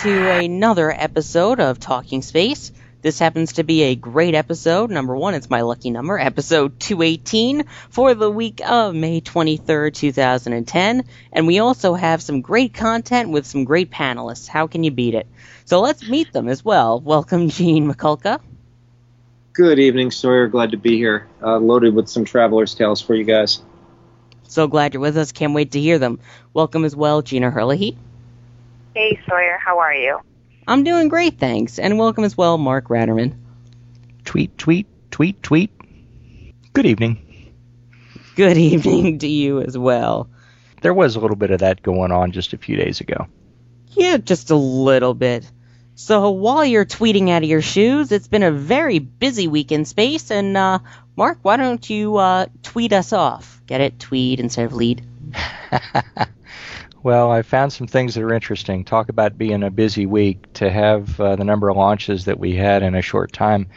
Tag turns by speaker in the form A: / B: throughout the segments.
A: to another episode of Talking Space. This happens to be a great episode. Number one, it's my lucky number, episode 218 for the week of May 23rd, 2010. And we also have some great content with some great panelists. How can you beat it? So let's meet them as well. Welcome, Gene Mikulka.
B: Good evening, Sawyer. Glad to be here. Uh, loaded with some traveler's tales for you guys.
A: So glad you're with us. Can't wait to hear them. Welcome as well, Gina Herlihy.
C: Hey Sawyer, how are you?
A: I'm doing great, thanks. And welcome as well, Mark Ratterman.
D: Tweet, tweet, tweet, tweet. Good evening.
A: Good evening to you as well.
D: There was a little bit of that going on just a few days ago.
A: Yeah, just a little bit. So while you're tweeting out of your shoes, it's been a very busy week in space, and uh, Mark, why don't you uh, tweet us off? Get it? Tweet instead of lead.
D: well, I found some things that are interesting. Talk about being a busy week to have uh, the number of launches that we had in a short time.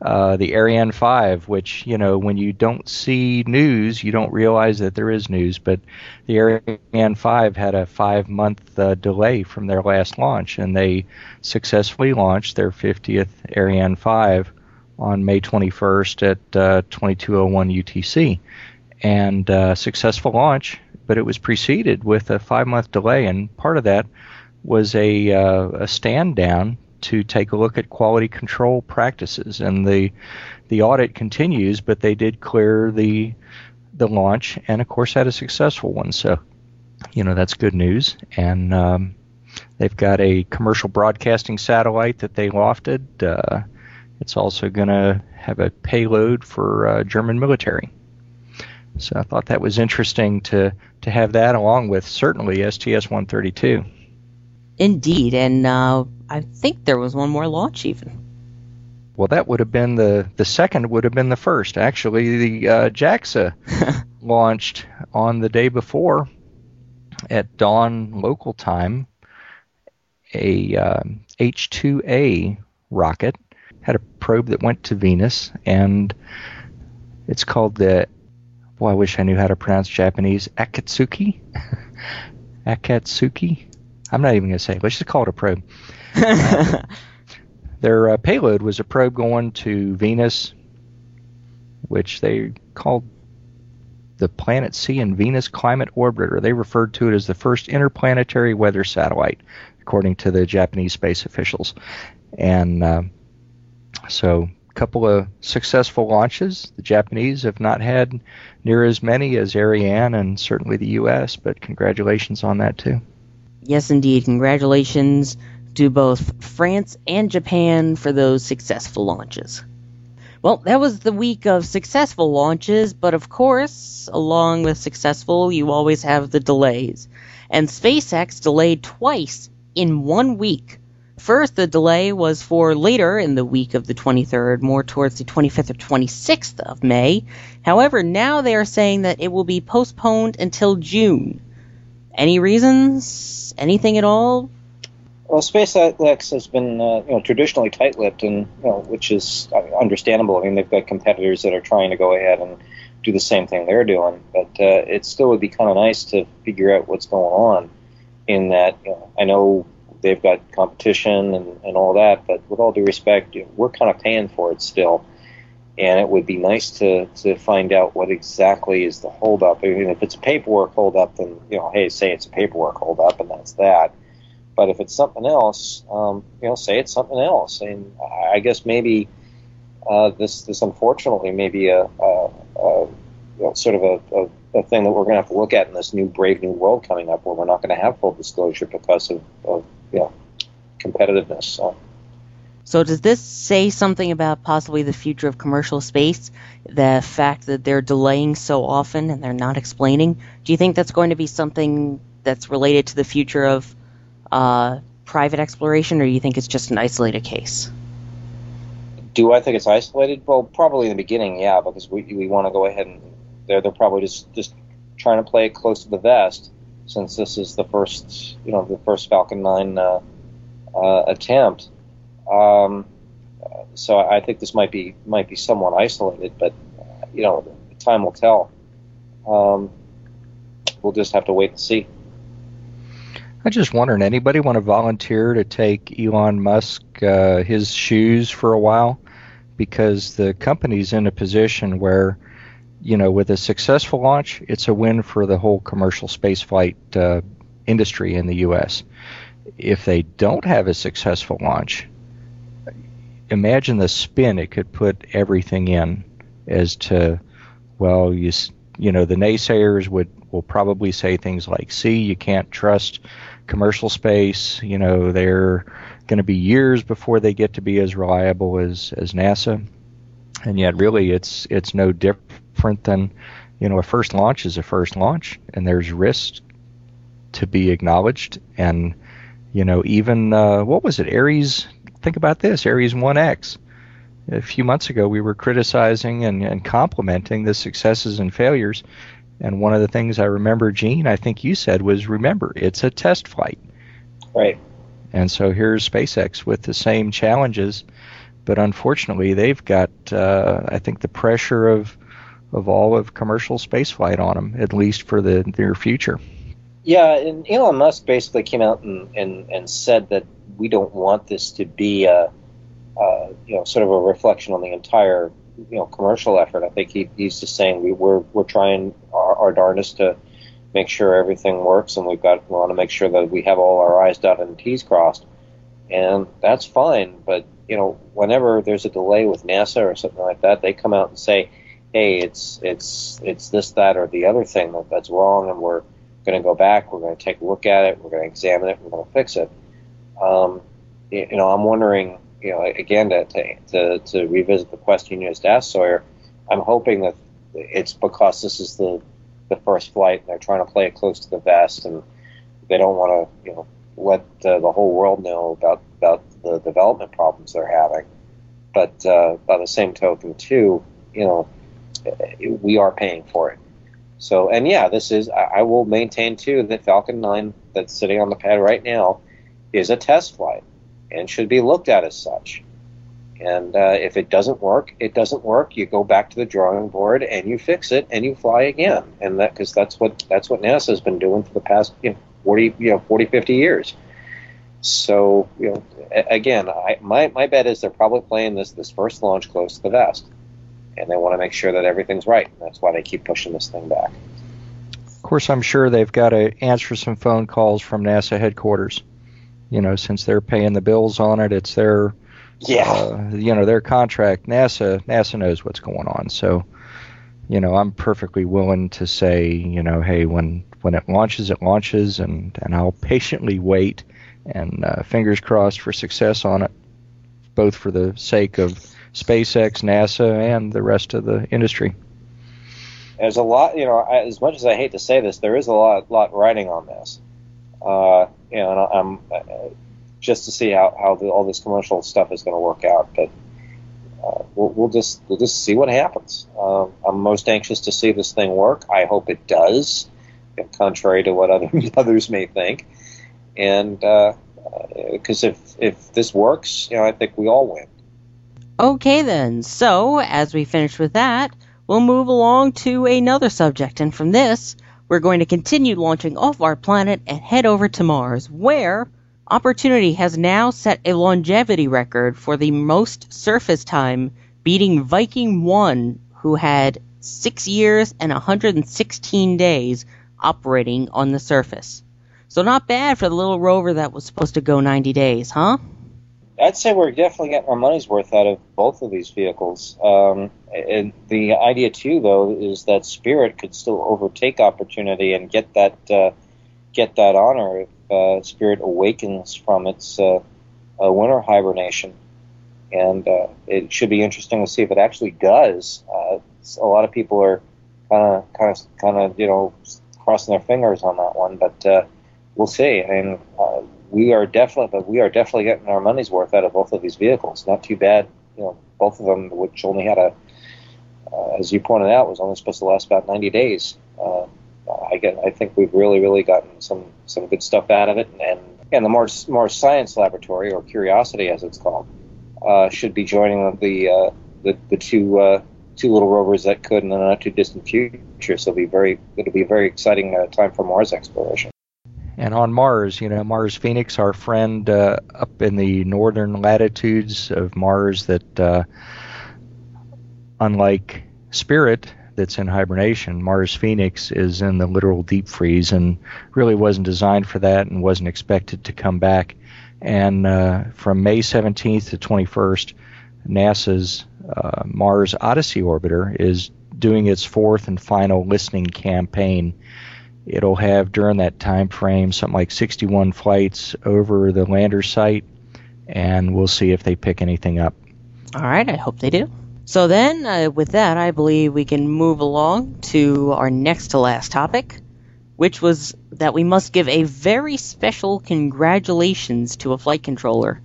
D: Uh, the Ariane 5, which, you know, when you don't see news, you don't realize that there is news, but the Ariane 5 had a five month uh, delay from their last launch, and they successfully launched their 50th Ariane 5 on May 21st at uh, 2201 UTC. And uh, successful launch, but it was preceded with a five month delay, and part of that was a, uh, a stand down to take a look at quality control practices. And the the audit continues, but they did clear the the launch, and of course had a successful one. So, you know that's good news. And um, they've got a commercial broadcasting satellite that they lofted. Uh, it's also going to have a payload for uh, German military. So I thought that was interesting to to have that along with certainly STS-132.
A: Indeed, and uh, I think there was one more launch even.
D: Well, that would have been the the second would have been the first. Actually, the uh, JAXA launched on the day before at dawn local time a um, H2A rocket had a probe that went to Venus and it's called the boy I wish I knew how to pronounce Japanese Akatsuki Akatsuki I'm not even going to say it. let's just call it a probe their uh, payload was a probe going to Venus, which they called the Planet C and Venus Climate Orbiter. They referred to it as the first interplanetary weather satellite, according to the Japanese space officials. And uh, so, couple of successful launches. The Japanese have not had near as many as Ariane and certainly the U.S., but congratulations on that, too.
A: Yes, indeed. Congratulations to both France and Japan for those successful launches. Well, that was the week of successful launches, but of course, along with successful, you always have the delays. And SpaceX delayed twice in one week. First, the delay was for later in the week of the 23rd, more towards the 25th or 26th of May. However, now they are saying that it will be postponed until June. Any reasons? Anything at all?
B: Well, SpaceX has been, uh, you know, traditionally tight-lipped, and you know, which is understandable. I mean, they've got competitors that are trying to go ahead and do the same thing they're doing, but uh, it still would be kind of nice to figure out what's going on. In that, you know, I know they've got competition and, and all that, but with all due respect, you know, we're kind of paying for it still, and it would be nice to to find out what exactly is the holdup. I mean, if it's a paperwork holdup, then you know, hey, say it's a paperwork holdup, and that's that
E: But if it's something else, um, you know, say it's something else. And I guess maybe uh, this this unfortunately may be a, a, a you know, sort of a, a, a thing that we're going to have to look at in this new brave new world coming up, where we're not going to have full disclosure because of, of you know competitiveness. So.
A: So does this say something about possibly the future of commercial space? The fact that they're delaying so often and they're not explaining. Do you think that's going to be something that's related to the future of uh, private exploration, or do you think it's just an isolated case?
E: Do I think it's isolated? Well, probably in the beginning, yeah, because we we want to go ahead and they're they're probably just just trying to play it close to the vest since this is the first you know the first Falcon 9 uh, uh, attempt. Um, so I think this might be might be somewhat isolated, but you know, time will tell. Um, we'll just have to wait and see.
D: I just wondering, anybody want to volunteer to take Elon Musk uh, his shoes for a while? Because the company's in a position where, you know, with a successful launch, it's a win for the whole commercial spaceflight uh, industry in the U.S. If they don't have a successful launch, imagine the spin it could put everything in as to, well, you you know, the naysayers would will probably say things like, "See, you can't trust commercial space. You know, they're going to be years before they get to be as reliable as as NASA." And yet, really, it's it's no different than, you know, a first launch is a first launch, and there's risk to be acknowledged. And you know, even uh, what was it, Ares think about this Ares 1X. A few months ago, we were criticizing and, and complimenting the successes and failures. And one of the things I remember, Gene, I think you said was remember, it's a test flight.
E: Right.
D: And so here's SpaceX with the same challenges, but unfortunately, they've got, uh, I think, the pressure of of all of commercial spaceflight on them, at least for the near future.
E: Yeah, and Elon Musk basically came out and, and, and said that we don't want this to be a, a, you know sort of a reflection on the entire you know commercial effort. I think he, he's just saying we, we're we're trying our, our darndest to make sure everything works, and we've got we want to make sure that we have all our I's dotted and T's crossed, and that's fine. But you know, whenever there's a delay with NASA or something like that, they come out and say, "Hey, it's it's it's this, that, or the other thing that, that's wrong, and we're going to go back. We're going to take a look at it. We're going to examine it. We're going to fix it." Um, you know, I'm wondering, you know, again to, to, to revisit the question you just asked, Sawyer. I'm hoping that it's because this is the the first flight, and they're trying to play it close to the vest, and they don't want to, you know, let uh, the whole world know about about the development problems they're having. But uh, by the same token, too, you know, we are paying for it. So, and yeah, this is. I will maintain too that Falcon 9 that's sitting on the pad right now is a test flight and should be looked at as such. And uh, if it doesn't work, it doesn't work. You go back to the drawing board and you fix it and you fly again. And that because that's what that's what NASA has been doing for the past you know, 40 you know 40 50 years. So you know again, I, my my bet is they're probably playing this this first launch close to the vest, and they want to make sure that everything's right. And that's why they keep pushing this thing back.
D: Of course, I'm sure they've got to answer some phone calls from NASA headquarters you know, since they're paying the bills on it, it's their
E: yeah,
D: uh, you know, their contract. NASA NASA knows what's going on, so you know, I'm perfectly willing to say, you know, hey, when when it launches, it launches, and and I'll patiently wait, and uh, fingers crossed for success on it, both for the sake of SpaceX, NASA, and the rest of the industry.
E: There's a lot, you know, as much as I hate to say this, there is a lot lot riding on this. Uh, you know, and I'm uh, just to see how, how the, all this commercial stuff is going to work out. But uh, we'll, we'll, just we'll just see what happens. Um, I'm most anxious to see this thing work. I hope it does, contrary to what other, others may think. And because uh, if if this works, you know, I think we all win.
A: Okay then. So as we finish with that, we'll move along to another subject, and from this we're going to continue launching off our planet and head over to Mars, where Opportunity has now set a longevity record for the most surface time, beating Viking 1, who had 6 years and 116 days operating on the surface. So not bad for the little rover that was supposed to go 90 days, huh?
E: I'd say we're definitely getting our money's worth out of both of these vehicles. Um, and the idea too, though, is that Spirit could still overtake opportunity and get that uh, get that honor if uh, Spirit awakens from its uh, uh winter hibernation. And uh, it should be interesting to see if it actually does. Uh, a lot of people are kind of kind of kind of you know crossing their fingers on that one, but we'll see. I mean we are definitely, but we are definitely getting our money's worth out of both of these vehicles. Not too bad, you know, both of them, which only had a, uh, as you pointed out, was only supposed to last about 90 days. Uh, I get, I think we've really, really gotten some some good stuff out of it, and and the Mars Mars Science Laboratory or Curiosity, as it's called, uh, should be joining the uh, the, the two uh, two little rovers that could in the not too distant future. So it'll be very it'll be a very exciting uh, time for Mars exploration
D: and on Mars, you know, Mars Phoenix, our friend uh, up in the northern latitudes of Mars, that uh, unlike Spirit, that's in hibernation, Mars Phoenix is in the literal deep freeze and really wasn't designed for that and wasn't expected to come back. And uh, from May 17th to 21st, NASA's uh, Mars Odyssey orbiter is doing its fourth and final listening campaign It'll have during that time frame something like 61 flights over the lander site, and we'll see if they pick anything up.
A: All right, I hope they do. So then, uh, with that, I believe we can move along to our next to last topic, which was that we must give a very special congratulations to a flight controller,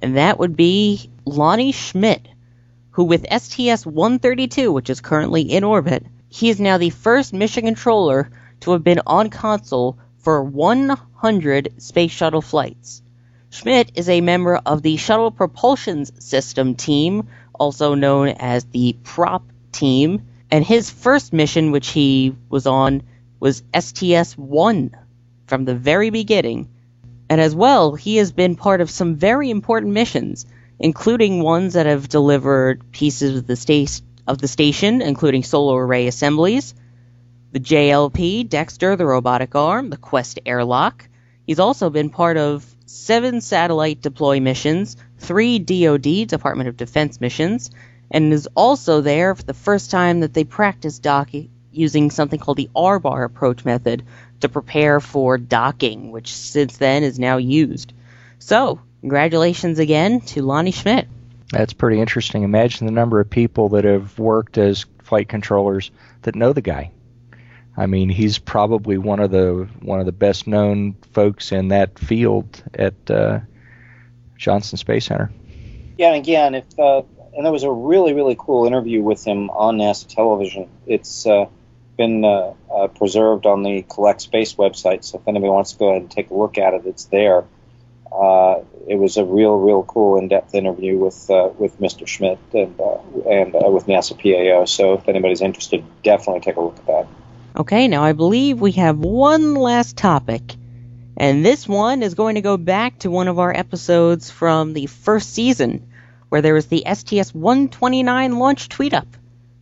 A: and that would be Lonnie Schmitt, who with STS 132, which is currently in orbit, he is now the first mission controller to have been on console for 100 space shuttle flights. Schmitt is a member of the Shuttle Propulsion System team, also known as the Prop team, and his first mission, which he was on, was STS 1 from the very beginning. And as well, he has been part of some very important missions, including ones that have delivered pieces of the, sta- of the station, including solar array assemblies, the JLP, Dextre, the robotic arm, the Quest airlock. He's also been part of seven satellite deploy missions, three DoD, Department of Defense missions, and is also there for the first time that they practiced docking using something called the R-bar approach method to prepare for docking, which since then is now used. So, congratulations again to Lonnie Schmitt.
D: That's pretty interesting. Imagine the number of people that have worked as flight controllers that know the guy. I mean, he's probably one of the one of the best known folks in that field at uh, Johnson Space Center.
E: Yeah, and again, if uh, and there was a really really cool interview with him on NASA television. It's uh, been uh, uh, preserved on the collectSPACE website, so if anybody wants to go ahead and take a look at it, it's there. Uh, it was a real, real cool, in-depth interview with with Mr. Schmitt and and with NASA PAO. So if anybody's interested, definitely take a look at that.
A: Okay, now I believe we have one last topic. And this one is going to go back to one of our episodes from the first season, where there was the STS 129 launch tweet up.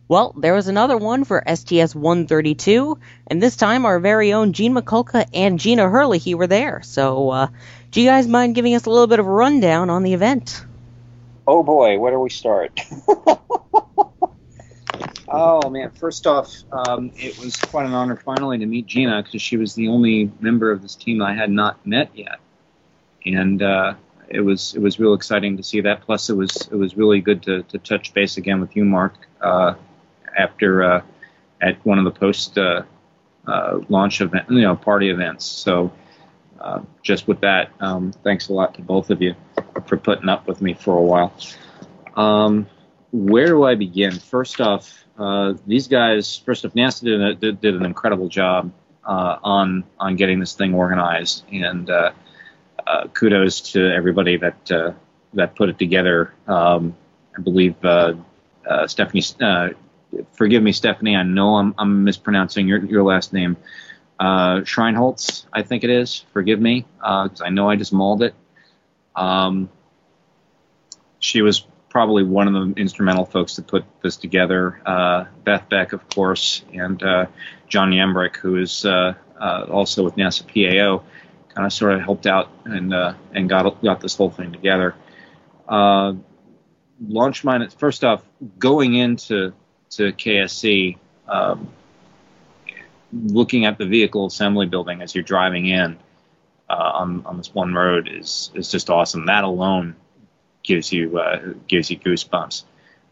A: Well, there was another one for STS 132, and this time our very own Gene Mikulka and Gina Herlihy were there. So, uh, do you guys mind giving us a little bit of a rundown on the event?
E: Oh boy, where do we start? Oh man! First off, um, it was quite an honor finally to meet Gina because she was the only member of this team I had not met yet, and uh, it was it was real exciting to see that. Plus, it was it was really good to, to touch base again with you, Mark, uh, after uh, at one of the post uh, uh, launch event, you know, party events. So, uh, just with that, um, thanks a lot to both of you for putting up with me for a while. Um, where do I begin? First off, uh, these guys, first off, NASA did, a, did, did an incredible job uh, on on getting this thing organized, and uh, uh kudos to everybody that uh, that put it together. Um, I believe Stephanie. forgive me, Stephanie. I know I'm, I'm mispronouncing your your last name. Scheinholz, I think it is. Forgive me, because I know I just mauled it. Um, she was probably one of the instrumental folks that put this together. Uh, Beth Beck, of course, and uh, John Yembrick, who is uh, uh also with NASA PAO. kind of sort of helped out and uh, and got got this whole thing together. Uh, launch minus first off, going into to KSC, um, looking at the vehicle assembly building as you're driving in on on this one road is is just awesome. That alone gives you uh, gives you goosebumps.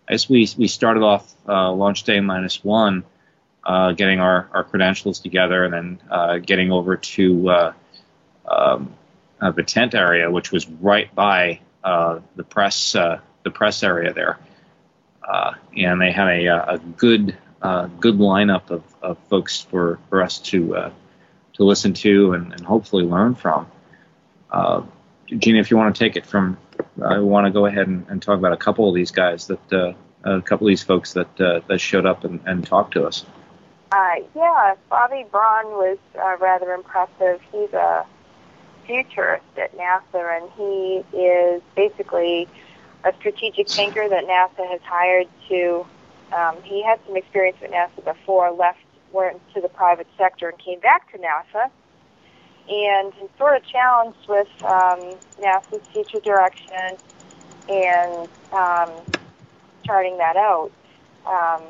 E: As we we started off uh, launch day minus one, uh, getting our, our credentials together, and then uh, getting over to uh, um, the tent area, which was right by the press the press area there, and they had a, a good good lineup of, of folks for, for us to to listen to and, and hopefully learn from. Gina, if you want to take it from, I want to go ahead and, and talk about a couple of these guys that, uh, a couple of these folks that uh, that showed up and, and talked to us.
C: Uh, yeah, Bobby Braun was uh, rather impressive. He's a futurist at NASA, and he is basically a strategic thinker that NASA has hired to. Um, he had some experience with NASA before, left went to the private sector and came back to NASA, and he's sort of challenged with um, NASA's future direction and um, charting that out. Um,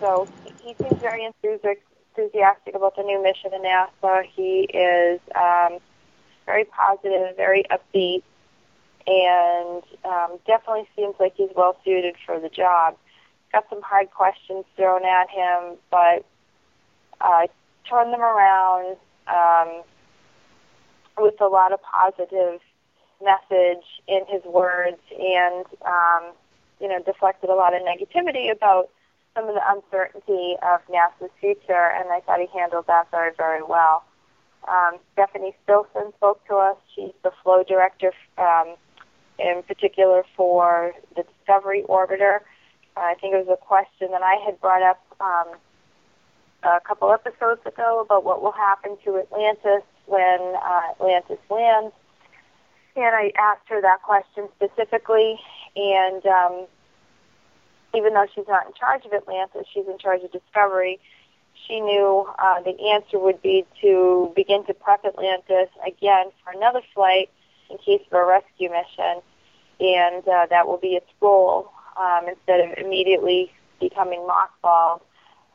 C: so he seems very enthusiastic about the new mission in NASA. He is um, very positive, very upbeat, and um, definitely seems like he's well suited for the job. Got some hard questions thrown at him, but uh, turned them around um, with a lot of positive message in his words and, um, you know, deflected a lot of negativity about some of the uncertainty of NASA's future, and I thought he handled that very, very well. Um, Stephanie Stilson spoke to us. She's the flow director, um, in particular for the Discovery orbiter. Uh, I think it was a question that I had brought up um, a couple episodes ago about what will happen to Atlantis when uh, Atlantis lands. And I asked her that question specifically, and um, even though she's not in charge of Atlantis, she's in charge of Discovery. She knew uh, the answer would be to begin to prep Atlantis again for another flight in case of a rescue mission, and uh, that will be its role um, instead of immediately becoming mothballed.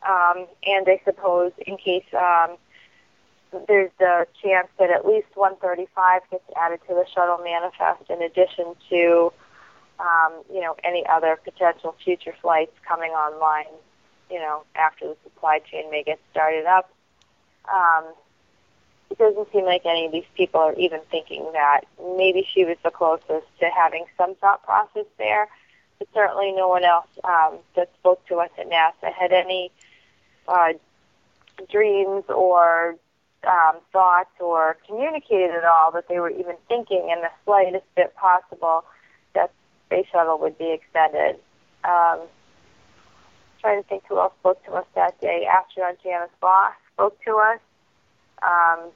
C: Um, and I suppose in case um, there's a chance that at least 135 gets added to the shuttle manifest in addition to um, you know, any other potential future flights coming online, you know, after the supply chain may get started up. Um, it doesn't seem like any of these people are even thinking that. Maybe she was the closest to having some thought process there, but certainly no one else um, that spoke to us at NASA had any uh, dreams or um, thoughts or communicated at all that they were even thinking in the slightest bit possible that space shuttle would be extended. Um, trying to think who else spoke to us that day. Astronaut Janice Voss spoke to us. Um,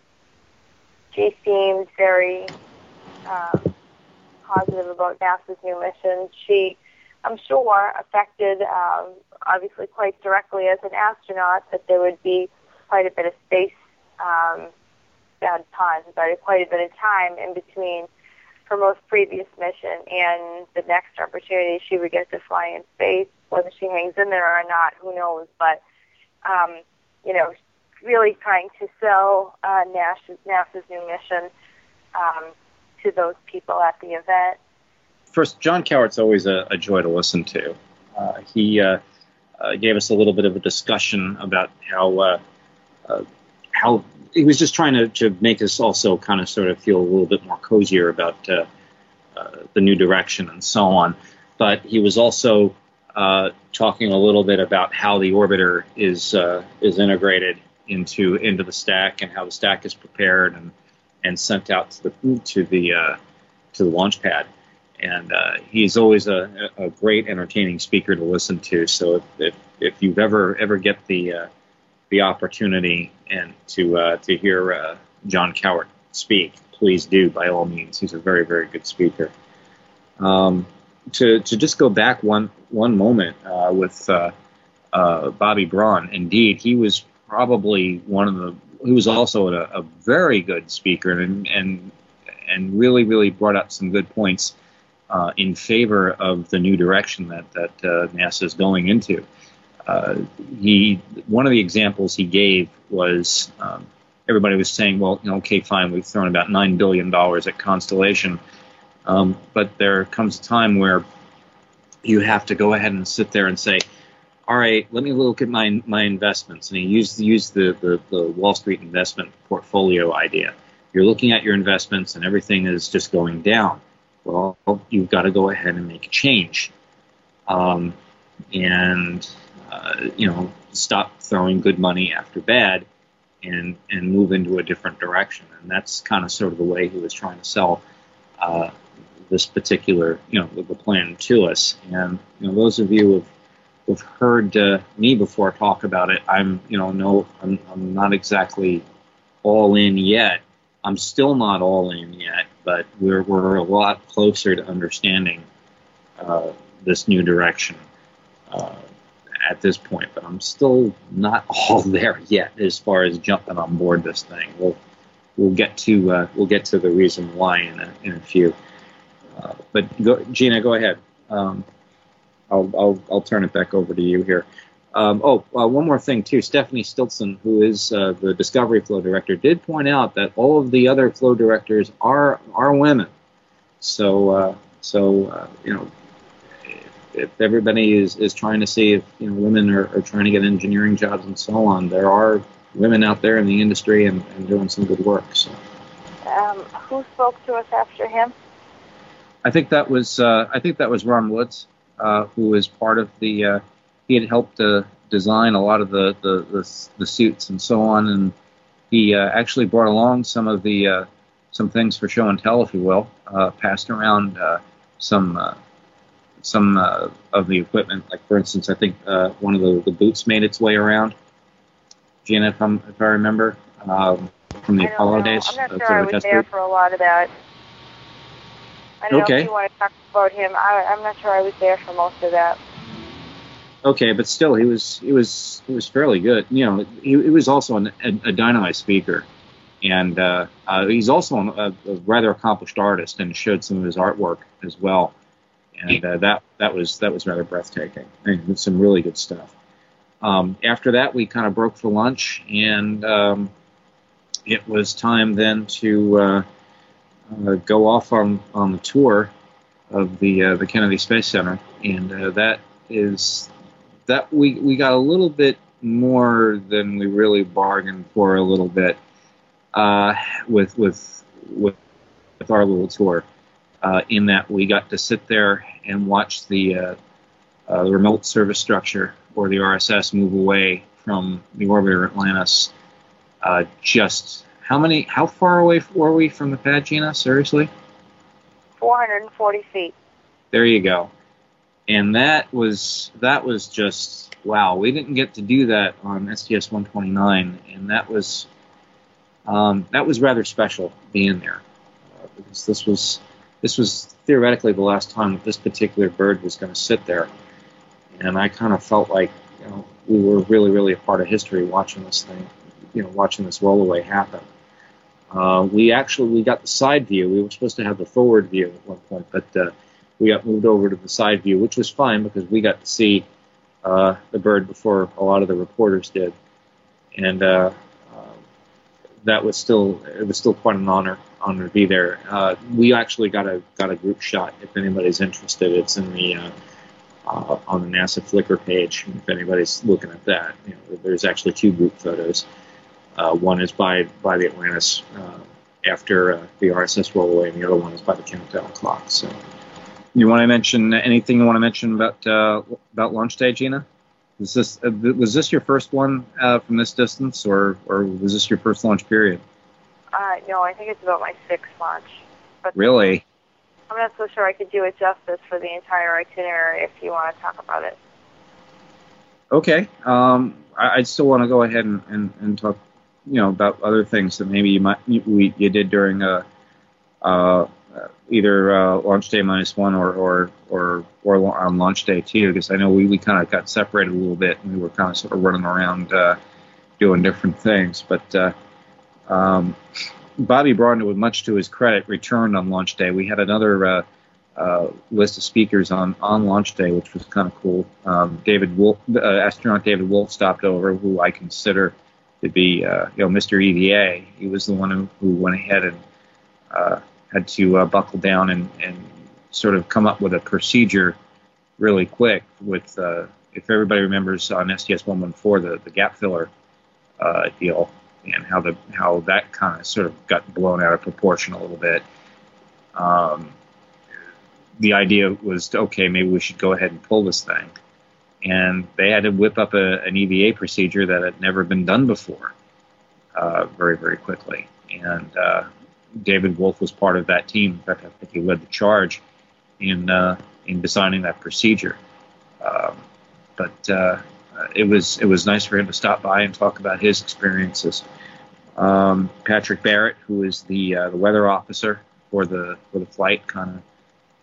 C: she seemed very um, positive about NASA's new mission. She, I'm sure, affected um, obviously quite directly as an astronaut that there would be quite a bit of space um, bad times, but quite a bit of time in between her most previous mission and the next opportunity she would get to fly in space. Whether she hangs in there or not, who knows? But um, you know, really trying to sell uh, NASA's, NASA's new mission um, to those people at the event.
E: First, John Cowart's always a, a joy to listen to. Uh, he uh, uh, gave us a little bit of a discussion about how uh, uh, how he was just trying to, to make us also kind of sort of feel a little bit more cozier about uh, uh, the new direction and so on. But he was also uh, talking a little bit about how the orbiter is uh, is integrated into into the stack and how the stack is prepared and and sent out to the to the uh, to the launch pad. And uh, he's always a, a great, entertaining speaker to listen to. So if, if, if you've ever ever get the the opportunity and to uh, to hear uh, John Cowart speak, please do by all means. He's a very very good speaker. Um, to to just go back one one moment uh, with uh, uh, Bobby Braun, indeed, he was probably one of the he was also a, a very good speaker and and and really really brought up some good points uh, in favor of the new direction that that NASA is going into. Uh, he one of the examples he gave was um, everybody was saying, well, you know, okay, fine, we've thrown about nine billion dollars at Constellation, um, but there comes a time where you have to go ahead and sit there and say, all right, let me look at my my investments. And he used used the, the, the Wall Street investment portfolio idea. You're looking at your investments and everything is just going down. Well, you've got to go ahead and make a change, um, and uh, you know stop throwing good money after bad, and and move into a different direction. And that's kind of sort of the way he was trying to sell uh, this particular you know the plan to us. And you know those of you who have who've heard uh, me before talk about it, I'm, you know, no, I'm, I'm not exactly all in yet. I'm still not all in yet, but we're we're a lot closer to understanding uh, this new direction uh, at this point. But I'm still not all there yet as far as jumping on board this thing. We'll we'll get to uh, we'll get to the reason why in a in a few. Uh, but go, Gina, go ahead. Um, I'll, I'll, I'll turn it back over to you here. Um, oh, uh, one more thing too. Stephanie Stilson, who is uh, the Discovery Flow director, did point out that all of the other flow directors are are women. So uh, so uh, you know, if, everybody is, is trying to see if you know women are, are trying to get engineering jobs and so on, there are women out there in the industry and, and doing some good work. So.
C: Um, who spoke to us after him?
E: I think that was uh, I think that was Ron Woods uh, who was part of the. Uh, he had helped uh, design a lot of the, the, the, the suits and so on, and he uh, actually brought along some of the uh, some things for show and tell, if you will. Uh, passed around uh, some uh, some uh, of the equipment, like for instance, I think uh, one of the, the boots made its way around. Gina, if, I'm, if I remember um, from the Apollo
C: know.
E: days.
C: I'm not sure I was there for a lot of that. I don't
E: okay.
C: know if you want to talk about him. I, I'm not sure I was there for most of that.
E: Okay, but still, he was he was he was fairly good. You know, he, he was also an, a, a dynamite speaker, and uh, uh, he's also a, a, rather accomplished artist, and showed some of his artwork as well. And uh, that that was that was rather breathtaking. Mean, some really good stuff. Um, after that, we kind of broke for lunch, and um, it was time then to uh, uh, go off on on the tour of the uh, the Kennedy Space Center, and uh, that is that we we got a little bit more than we really bargained for a little bit uh, with with with with our little tour. Uh, in that we got to sit there and watch the, uh, uh, the remote service structure or the RSS move away from the orbiter Atlantis. Uh, just how many? How far away were we from the pad, Gina? Seriously?
C: 440 feet.
E: There you go. And that was that was just wow. We didn't get to do that on STS 129, and that was um, that was rather special being there uh, because this was this was theoretically the last time that this particular bird was going to sit there, and I kind of felt like you know we were really really a part of history watching this thing, you know, watching this rollaway happen. Uh, we actually we got the side view. We were supposed to have the forward view at one point, but uh, we got moved over to the side view, which was fine because we got to see uh, the bird before a lot of the reporters did, and uh, um, that was still it was still quite an honor honor to be there. Uh, we actually got a got a group shot. If anybody's interested, it's in the uh, uh, on the NASA Flickr page. If anybody's looking at that, you know, there's actually two group photos. Uh, one is by by the Atlantis uh, after uh, the RSS roll away, and the other one is by the countdown clock. So, you want to mention anything you want to mention about about launch day, Gina? Was this was this your first one from this distance, or or was this your first launch period?
C: Uh, no, I think it's about my sixth launch. But
E: Really?
C: I'm not so sure I could do it justice for the entire itinerary if you want to talk about it.
E: Okay. Um, I, I'd still want to go ahead and, and, and talk, you know, about other things that maybe you might you, we, you did during uh, uh, either uh, launch day minus one or or or, or on launch day two, because I know we, we kind of got separated a little bit and we were kind of sort of running around uh, doing different things. But uh, Um, Bobby Braun, with much to his credit, returned on launch day. We had another uh, uh, list of speakers on, on launch day, which was kind of cool. Um, David Wolf, uh, astronaut David Wolf stopped over, who I consider to be uh, you know Mr. EVA. He was the one who, who went ahead and uh, had to uh, buckle down and, and sort of come up with a procedure really quick. With if everybody remembers on STS 114 the, the gap filler deal and how the how that kind of sort of got blown out of proportion a little bit. Um, the idea was okay, maybe we should go ahead and pull this thing, and they had to whip up a, an EVA procedure that had never been done before, uh, very very quickly. And uh, David Wolf was part of that team. In fact, I think he led the charge in uh, in designing that procedure. Um, but uh, it was it was nice for him to stop by and talk about his experiences. Um, Patrick Barrett, who is the uh, the weather officer for the for the flight, kind of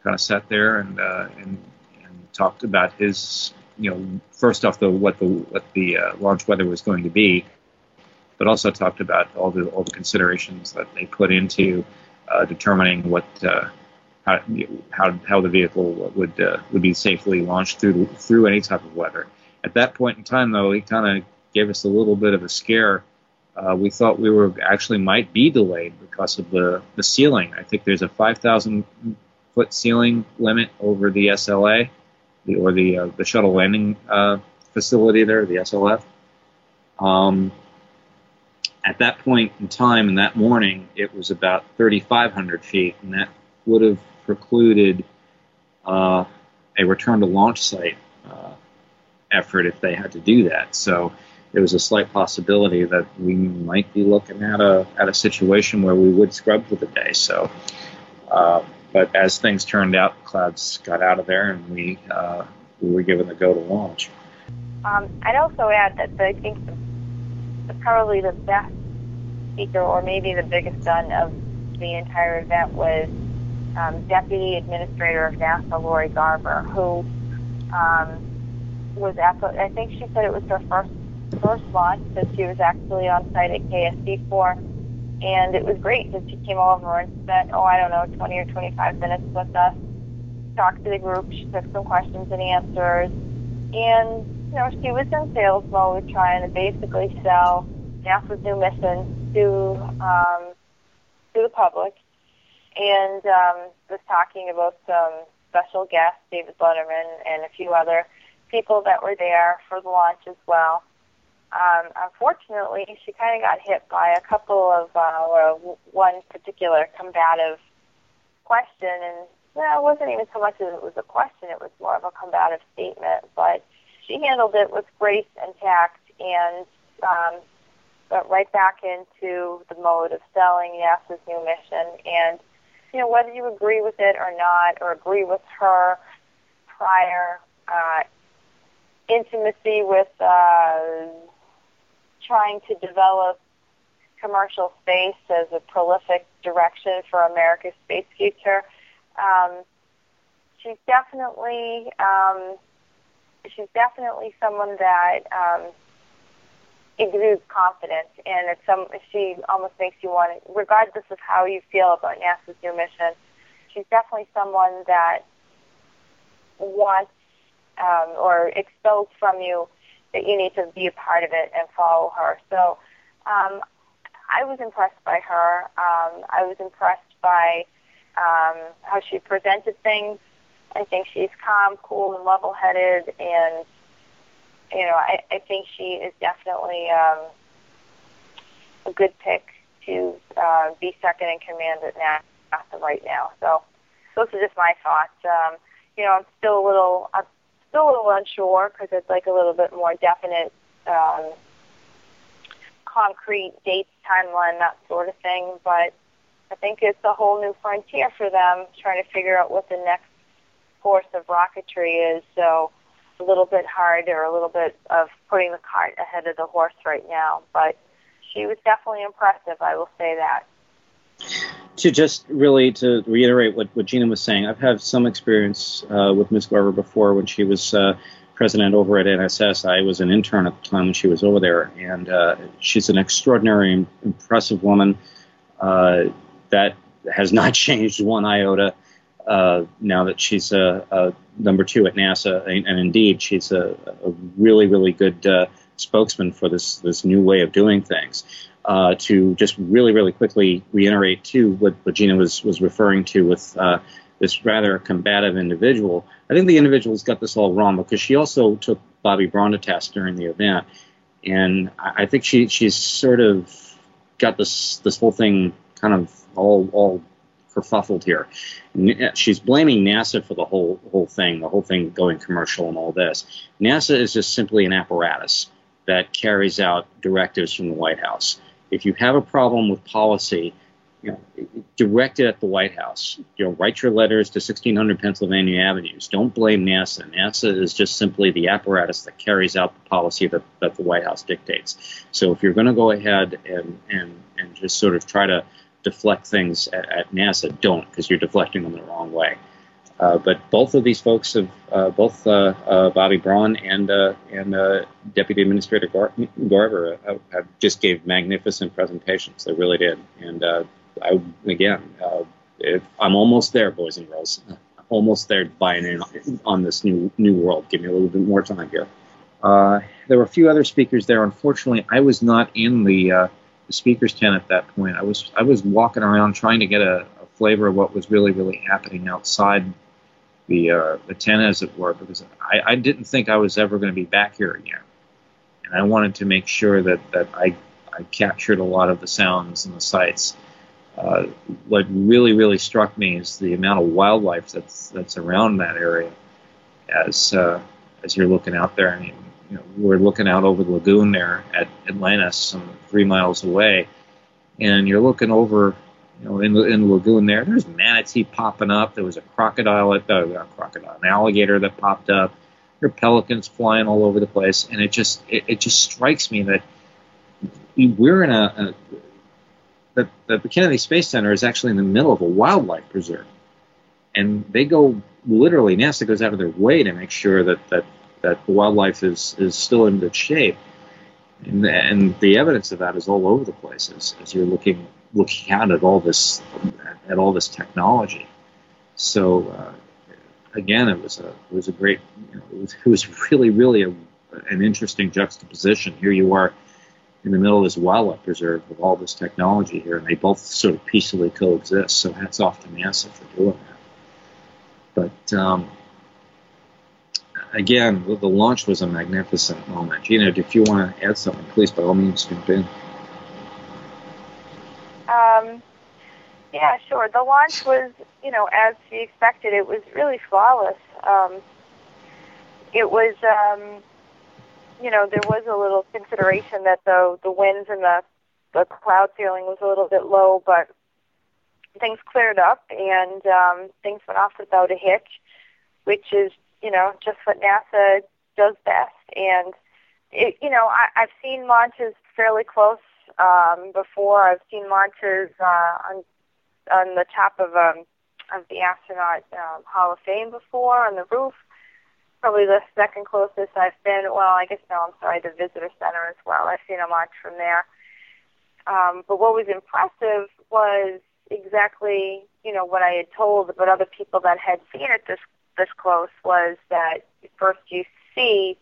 E: kind of sat there and, uh, and and talked about his you know first off the what the what the uh, launch weather was going to be, but also talked about all the all the considerations that they put into uh, determining what how, how how the vehicle would would be safely launched through through any type of weather. At that point in time, though, he kind of gave us a little bit of a scare. Uh, we thought we were actually might be delayed because of the the ceiling. I think there's a 5,000 foot ceiling limit over the SLA, the, or the uh, the shuttle landing uh, facility there, the SLF. Um, at that point in time, in that morning, it was about 3,500 feet, and that would have precluded uh, a return to launch site effort if they had to do that. So there was a slight possibility that we might be looking at a at a situation where we would scrub for the day. So, uh, but as things turned out, clouds got out of there, and we uh, we were given the go to launch.
C: Um, I'd also add that I think the, the, probably the best speaker, or maybe the biggest done of the entire event, was um, Deputy Administrator of NASA, Lori Garver, who um, was the, I think she said it was her first first launch that she was actually on site at KSC for, and it was great that she came over and spent oh I don't know 20 or 25 minutes with us, talked to the group, she took some questions and answers, and you know she was in sales mode trying to basically sell NASA's new mission to um, to the public, and um, was talking about some special guests, David Letterman and a few other people that were there for the launch as well. Um, unfortunately, she kind of got hit by a couple of, uh, or one particular combative question, and well, it wasn't even so much as it was a question, it was more of a combative statement, but she handled it with grace and tact and um, got right back into the mode of selling NASA's new mission. And, you know, whether you agree with it or not, or agree with her prior uh, intimacy with uh, trying to develop commercial space as a prolific direction for America's space future. Um, she's definitely um, she's definitely someone that um, exudes confidence, and it's some she almost makes you want, regardless of how you feel about NASA's new mission. She's definitely someone that wants um, or expelled from you that you need to be a part of it and follow her. So um, I was impressed by her. Um, I was impressed by um, how she presented things. I think she's calm, cool, and level-headed, and you know, I, I think she is definitely um, a good pick to uh, be second in command at NASA right now. So those are just my thoughts. Um, you know, I'm still a little, still a little unsure because it's like a little bit more definite, um, concrete dates, timeline, that sort of thing. But I think it's a whole new frontier for them trying to figure out what the next course of rocketry is. So a little bit hard or a little bit of putting the cart ahead of the horse right now. But she was definitely impressive, I will say that
E: to just really to reiterate what, what Gina was saying, I've had some experience uh, with Miss Garver before when she was uh, president over at NSS. I was an intern at the time when she was over there, and uh, she's an extraordinary, impressive woman uh, that has not changed one iota. Uh, now that she's a, a, number two at NASA, and, and indeed she's a, a, really, really good uh, spokesman for this this new way of doing things. Uh, to just really, really quickly reiterate too what, what Gina was was referring to with uh, this rather combative individual. I think the individual's got this all wrong because she also took Bobby Braun to task during the event, and I, I think she she's sort of got this this whole thing kind of all all kerfuffled here. She's blaming NASA for the whole whole thing, the whole thing going commercial and all this. NASA is just simply an apparatus that carries out directives from the White House. If you have a problem with policy, you know, direct it at the White House. You know, write your letters to 1600 Pennsylvania Avenues. Don't blame NASA. NASA is just simply the apparatus that carries out the policy that, that the White House dictates. So if you're going to go ahead and, and, and just sort of try to deflect things at, at NASA, don't, because you're deflecting them the wrong way. Uh, but both of these folks have, uh, both uh, uh Bobby Braun and uh, and Deputy Administrator Gar- Garver, have, just gave magnificent presentations. They really did, and I again, if I'm almost there, boys and girls, almost there buying in on this new new world. Give me a little bit more time here. There were a few other speakers there. Unfortunately, I was not in the, the speakers tent at that point. I was I was walking around trying to get a, a flavor of what was really really happening outside the uh, the tent, as it were, because I, I didn't think I was ever going to be back here again, and I wanted to make sure that that I I captured a lot of the sounds and the sights uh, what really really struck me is the amount of wildlife that's that's around that area. As uh, as you're looking out there, I mean, you know, we're looking out over the lagoon there at Atlantis, some three miles away, and you're looking over, you know, in the in the lagoon there. There's manatee popping up. There was a crocodile, at, uh, crocodile, an alligator that popped up. There are pelicans flying all over the place, and it just it, it just strikes me that we're in a, a that, that the Kennedy Space Center is actually in the middle of a wildlife preserve. And they go literally, NASA goes out of their way to make sure that, that, that the wildlife is, is still in good shape. And, and the evidence of that is all over the place as, as you're looking looking out at all this at all this technology. So uh, again, it was a it was a great you know, it was it was really really a, an interesting juxtaposition. Here you are in the middle of this wildlife preserve with all this technology here, and they both sort of peacefully coexist. So hats off to NASA for doing that. But um, again, the launch was a magnificent moment. Gina, if you want to add something, please by all means jump in.
C: Um, yeah, sure. The launch was, you know, as we expected, it was really flawless. Um, it was um, you know, there was a little consideration that the the winds and the the cloud ceiling was a little bit low, but things cleared up and um, things went off without a hitch, which is you know just what NASA does best. And it, you know, I, I've seen launches fairly close um, before. I've seen launches uh, on on the top of um, of the astronaut um, Hall of Fame before on the roof probably the second closest I've been. Well, I guess no, I'm sorry, the visitor center as well. I've seen a launch from there. Um, but what was impressive was exactly, you know, what I had told, but other people that had seen it this this close was that first you see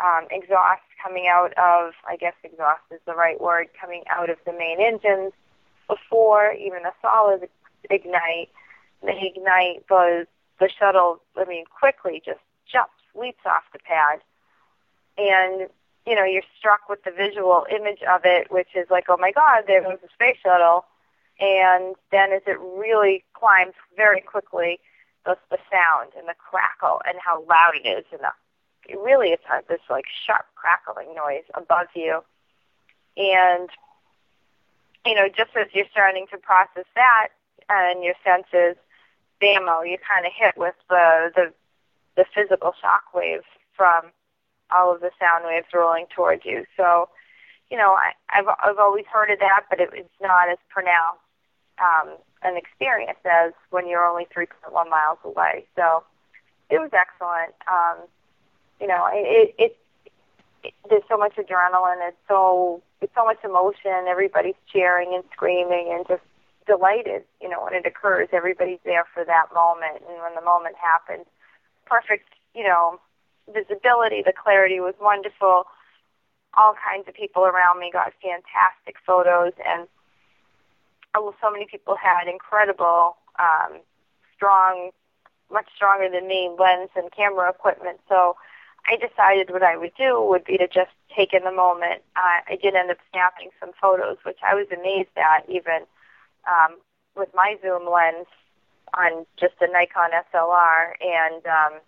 C: um, exhaust coming out of, I guess exhaust is the right word, coming out of the main engines before even the solid ignite. The ignite was the shuttle, I mean, quickly just jumps, leaps off the pad. And, you know, you're struck with the visual image of it, which is like, oh my God, there goes the space shuttle. And then as it really climbs very quickly, the, the sound and the crackle and how loud it is. And the, really is this like sharp crackling noise above you. And, you know, just as you're starting to process that and your senses, bammo, you kind of hit with the, the the physical shock waves from all of the sound waves rolling towards you. So, you know, I, I've I've always heard of that, but it, it's not as pronounced um, an experience as when you're only 3.1 miles away. So, it was excellent. Um, you know, it, it, it there's so much adrenaline. It's so it's so much emotion. Everybody's cheering and screaming and just delighted. You know, when it occurs, everybody's there for that moment, and when the moment happens, perfect. You know, visibility, the clarity was wonderful. All kinds of people around me got fantastic photos, and oh, so many people had incredible, um, strong, much stronger than me lens and camera equipment. So I decided what I would do would be to just take in the moment. Uh, I did end up snapping some photos, which I was amazed at even um, with my zoom lens on just a Nikon SLR. And um,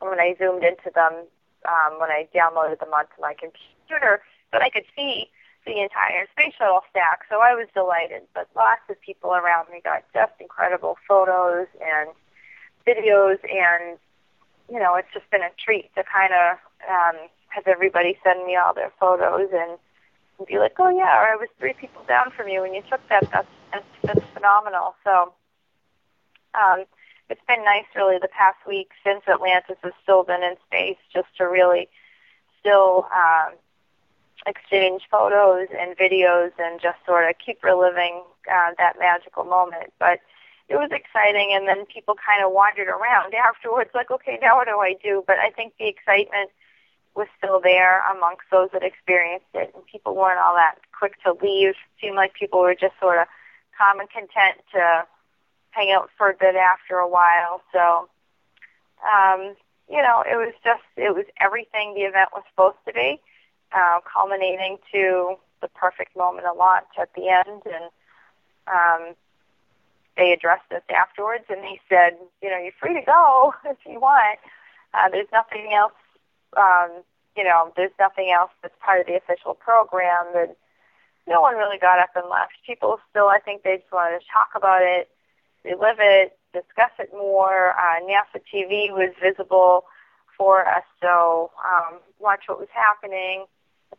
C: when I zoomed into them, um, when I downloaded them onto my computer, that I could see the entire space shuttle stack. So I was delighted. But lots of people around me got just incredible photos and videos and you know, it's just been a treat to kind of um, have everybody send me all their photos and be like, oh yeah, or I was three people down from you when you took that. That's that's, that's phenomenal. So um, it's been nice, really, the past week since Atlantis has still been in space, just to really still um, exchange photos and videos and just sort of keep reliving uh, that magical moment. But it was exciting and then people kind of wandered around afterwards like okay now what do i do? But i think the excitement was still there amongst those that experienced it and people weren't all that quick to leave. It seemed like people were just sort of calm and content to hang out for a bit after a while. So um you know it was just it was everything the event was supposed to be uh, culminating to the perfect moment of launch at the end. And um they addressed us afterwards and they said, you know, you're free to go if you want. Uh, there's nothing else, um, you know, there's nothing else that's part of the official program. And no one really got up and left. People still, I think, they just wanted to talk about it, relive it, discuss it more. Uh, NASA TV was visible for us, so um, watch what was happening.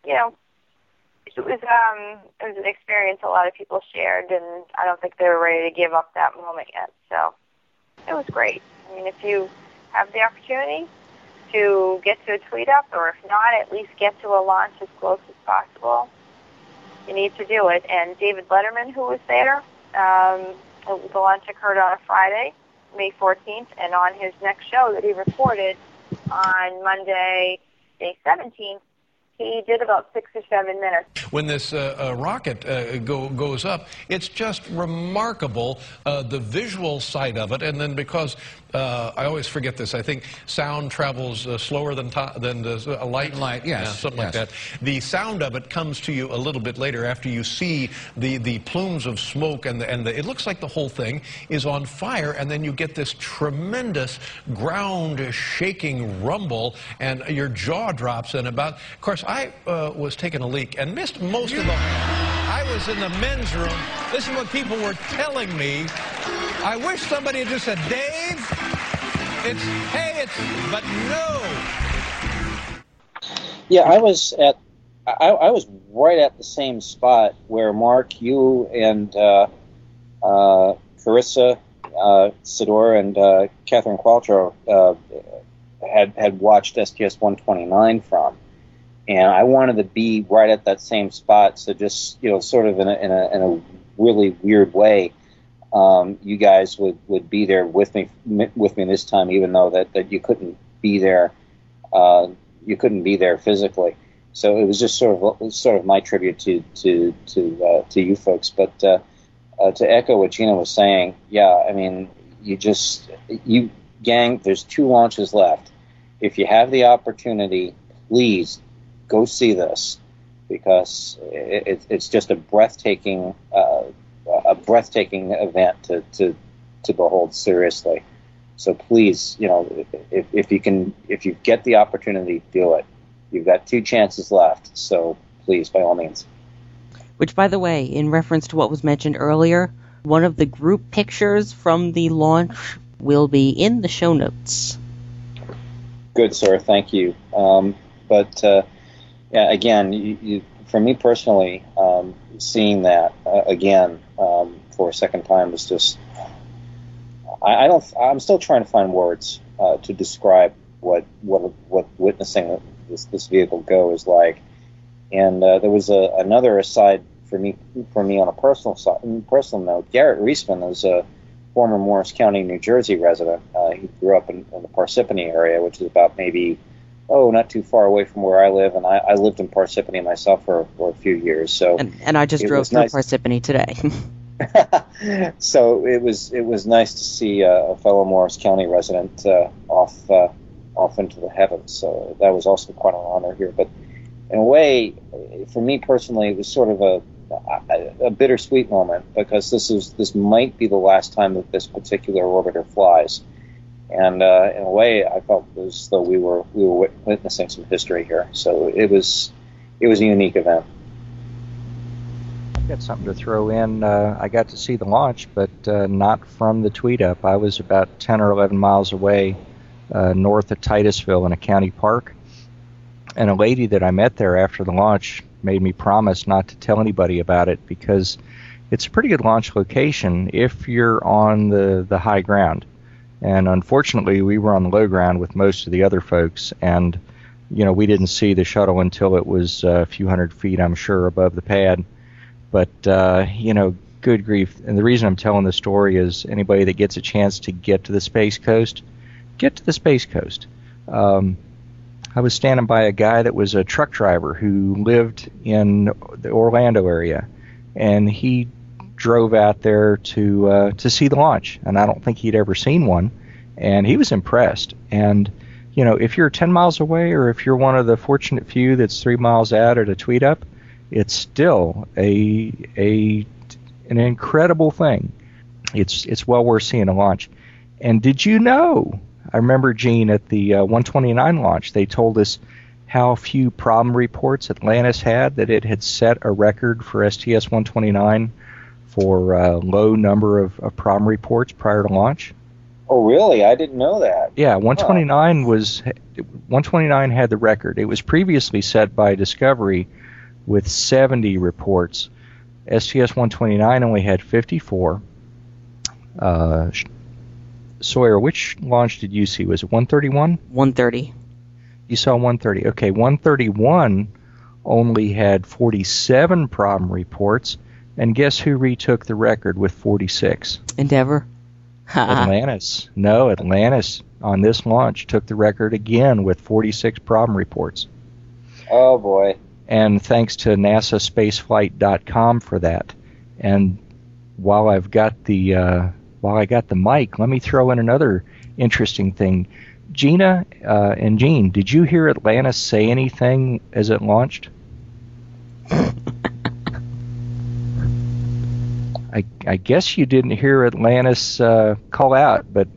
C: You know, it was um it was an experience a lot of people shared and I don't think they were ready to give up that moment yet. So it was great. I mean if you have the opportunity to get to a tweet up or if not at least get to a launch as close as possible, you need to do it. And David Letterman who was there, um the launch occurred on a Friday, May 14th, and on his next show that he recorded on Monday, May 17th, he did about six or seven minutes.
F: When this uh, uh, rocket uh, go, goes up, it's just remarkable uh, the visual side of it. And then because uh, I always forget this, I think sound travels uh, slower than than a light.
G: Light, yes,
F: yeah, something
G: yes.
F: like that. The sound of it comes to you a little bit later after you see the the plumes of smoke and the, and the, it looks like the whole thing is on fire, and then you get this tremendous ground shaking rumble, and your jaw drops. And about, of course. I uh, was taking a leak and missed most of the. I was in the men's room. This is what people were telling me. I wish somebody had just said, Dave, it's, hey, it's, but no.
E: Yeah, I was at, I, I was right at the same spot where Mark, you, and uh, uh, Carissa, uh, Sador, and uh, Catherine Qualtrough uh, had had watched STS 129 from and I wanted to be right at that same spot. So just you know, sort of in a in a, in a really weird way, um, you guys would, would be there with me with me this time, even though that, that you couldn't be there, uh, you couldn't be there physically. So it was just sort of sort of my tribute to to to uh, to you folks. But uh, uh, to echo what Gina was saying, yeah, I mean, you just you gang. There's two launches left. If you have the opportunity, please go see this because it, it's just a breathtaking uh, a breathtaking event to, to to behold seriously. So please, you know, if, if you can, if you get the opportunity, do it. You've got two chances left, so please, by all means.
A: Which, by the way, in reference to what was mentioned earlier, one of the group pictures from the launch will be in the show notes.
E: Good, sir. Thank you. Um, but uh, yeah, again, you, you, for me personally, um, seeing that uh, again um, for a second time is just. I, I, don't. I'm still trying to find words uh, to describe what what what witnessing witnessing this this vehicle go is like. And uh, there was a, another aside for me for me on a personal side, personal note. Garrett Reisman is a former Morris County, New Jersey resident. Uh, he grew up in, in the Parsippany area, which is about maybe oh, not too far away from where I live, and I, I lived in Parsippany myself for, for a few years. So
A: And, and I just drove through
E: nice.
A: Parsippany today.
E: so it was it was nice to see uh, a fellow Morris County resident uh, off uh, off into the heavens. So that was also quite an honor here. But in a way, for me personally, it was sort of a a, a bittersweet moment because this is this might be the last time that this particular orbiter flies. And uh, in a way, I felt as though we were we were witnessing some history here. So it was it was a unique event.
D: I've got something to throw in. Uh, I got to see the launch, but uh, not from the tweet up. I was about 10 or 11 miles away uh, north of Titusville in a county park. And a lady that I met there after the launch made me promise not to tell anybody about it because it's a pretty good launch location if you're on the, the high ground. And unfortunately, we were on the low ground with most of the other folks, and you know we didn't see the shuttle until it was a few hundred feet, I'm sure, above the pad. But uh, you know, good grief! And the reason I'm telling this story is anybody that gets a chance to get to the Space Coast, get to the Space Coast. Um, I was standing by a guy that was a truck driver who lived in the Orlando area, and he drove out there to uh, to see the launch, and I don't think he'd ever seen one, and he was impressed. And you know, if you're 10 miles away, or if you're one of the fortunate few that's three miles out at a tweet up, it's still a a an incredible thing. It's it's well worth seeing a launch. And did you know? I remember Gene at the uh, 129 launch. They told us how few problem reports Atlantis had. That it had set a record for STS 129 for a low number of, of problem reports prior to launch.
E: Oh, really? I didn't know that.
D: Yeah, 129 was 129 had the record. It was previously set by Discovery with 70 reports. STS 129 only had 54. Uh, Sawyer, which launch did you see? Was it 131?
A: 130.
D: You saw 130. Okay, 131 only had 47 problem reports, and guess who retook the record with 46?
A: Endeavour.
D: Atlantis. No, Atlantis on this launch took the record again with 46 problem reports.
E: Oh boy.
D: And thanks to NASASpaceflight.com for that. And while I've got the uh, while I got the mic, let me throw in another interesting thing. Gina uh, and Gene, did you hear Atlantis say anything as it launched? I, I guess you didn't hear Atlantis uh, call out, but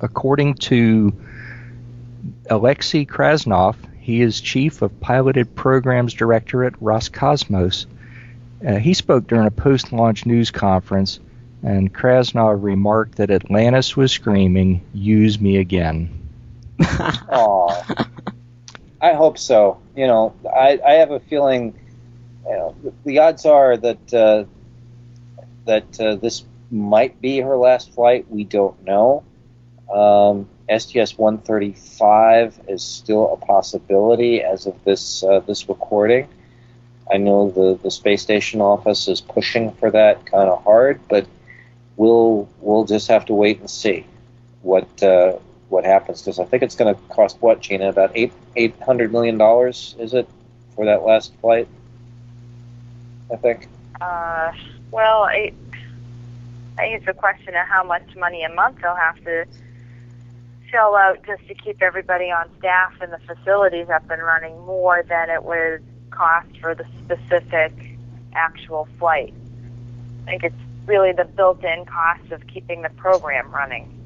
D: according to Alexei Krasnov, he is chief of piloted programs director at Roscosmos. Uh, he spoke during a post-launch news conference, and Krasnov remarked that Atlantis was screaming, "Use me again."
E: Aw. I hope so. You know, I, I have a feeling. You know, the, the odds are that uh, that uh, this might be her last flight. We don't know. Um, STS 135 is still a possibility as of this uh, this recording. I know the, the space station office is pushing for that kind of hard, but we'll we'll just have to wait and see what uh, what happens because I think it's going to cost what Gina about eight eight hundred million dollars is it for that last flight? I think.
C: Uh, well, I, I think it's a question of how much money a month they'll have to shell out just to keep everybody on staff and the facilities up and running more than it would cost for the specific actual flight. I think it's really the built-in cost of keeping the program running.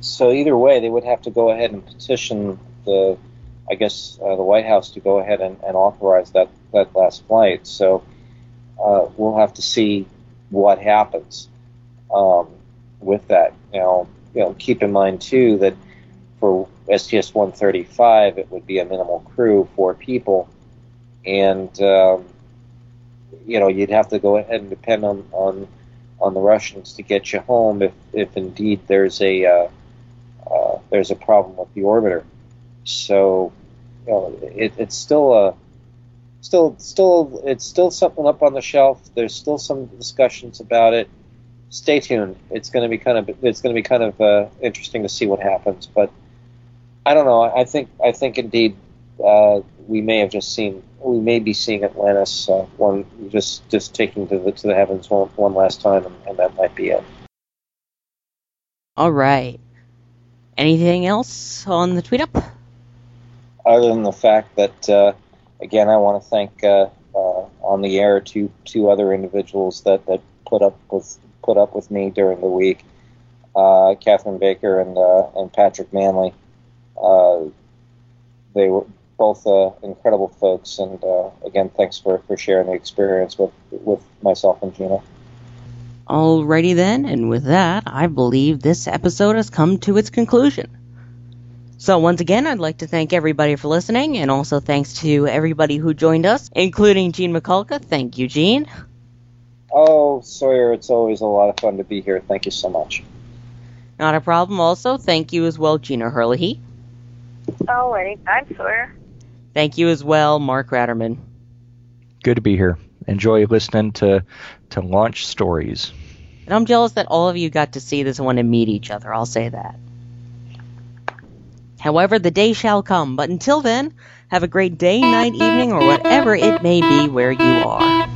E: So either way, they would have to go ahead and petition the, I guess, uh, the White House to go ahead and, and authorize that that last flight. So uh, we'll have to see what happens um, with that. Now, you know, keep in mind too that for STS 135, it would be a minimal crew, four people, and um, you know you'd have to go ahead and depend on on, on the Russians to get you home if if indeed there's a uh, uh, there's a problem with the orbiter. So you know, it, it's still a still still it's still something up on the shelf. There's still some discussions about it. Stay tuned. It's going to be kind of it's going to be kind of uh, interesting to see what happens. But I don't know. I think I think indeed uh, we may have just seen we may be seeing Atlantis uh, one just just taking to the to the heavens one, one last time, and, and that might be it.
A: All right. Anything else on the tweet up?
E: Other than the fact that, uh, again, I want to thank uh, uh, on the air two two other individuals that, that put up with put up with me during the week, uh, Catherine Baker and and Patrick Manley. They were both uh, incredible folks, and uh, again, thanks for, for sharing the experience with with myself and Gina.
A: Alrighty then, and with that, I believe this episode has come to its conclusion. So once again, I'd like to thank everybody for listening, and also thanks to everybody who joined us, including Gene Mikulka. Thank you, Gene.
E: Oh, Sawyer, it's always a lot of fun to be here. Thank you so much.
A: Not a problem. Also, thank you as well, Gina Herlihy.
C: Oh, anytime, Sawyer.
A: Thank you as well, Mark Ratterman.
D: Good to be here. Enjoy listening to to launch stories.
A: And I'm jealous that all of you got to see this one and meet each other. I'll say that. However, the day shall come. But until then, have a great day, night, evening, or whatever it may be where you are.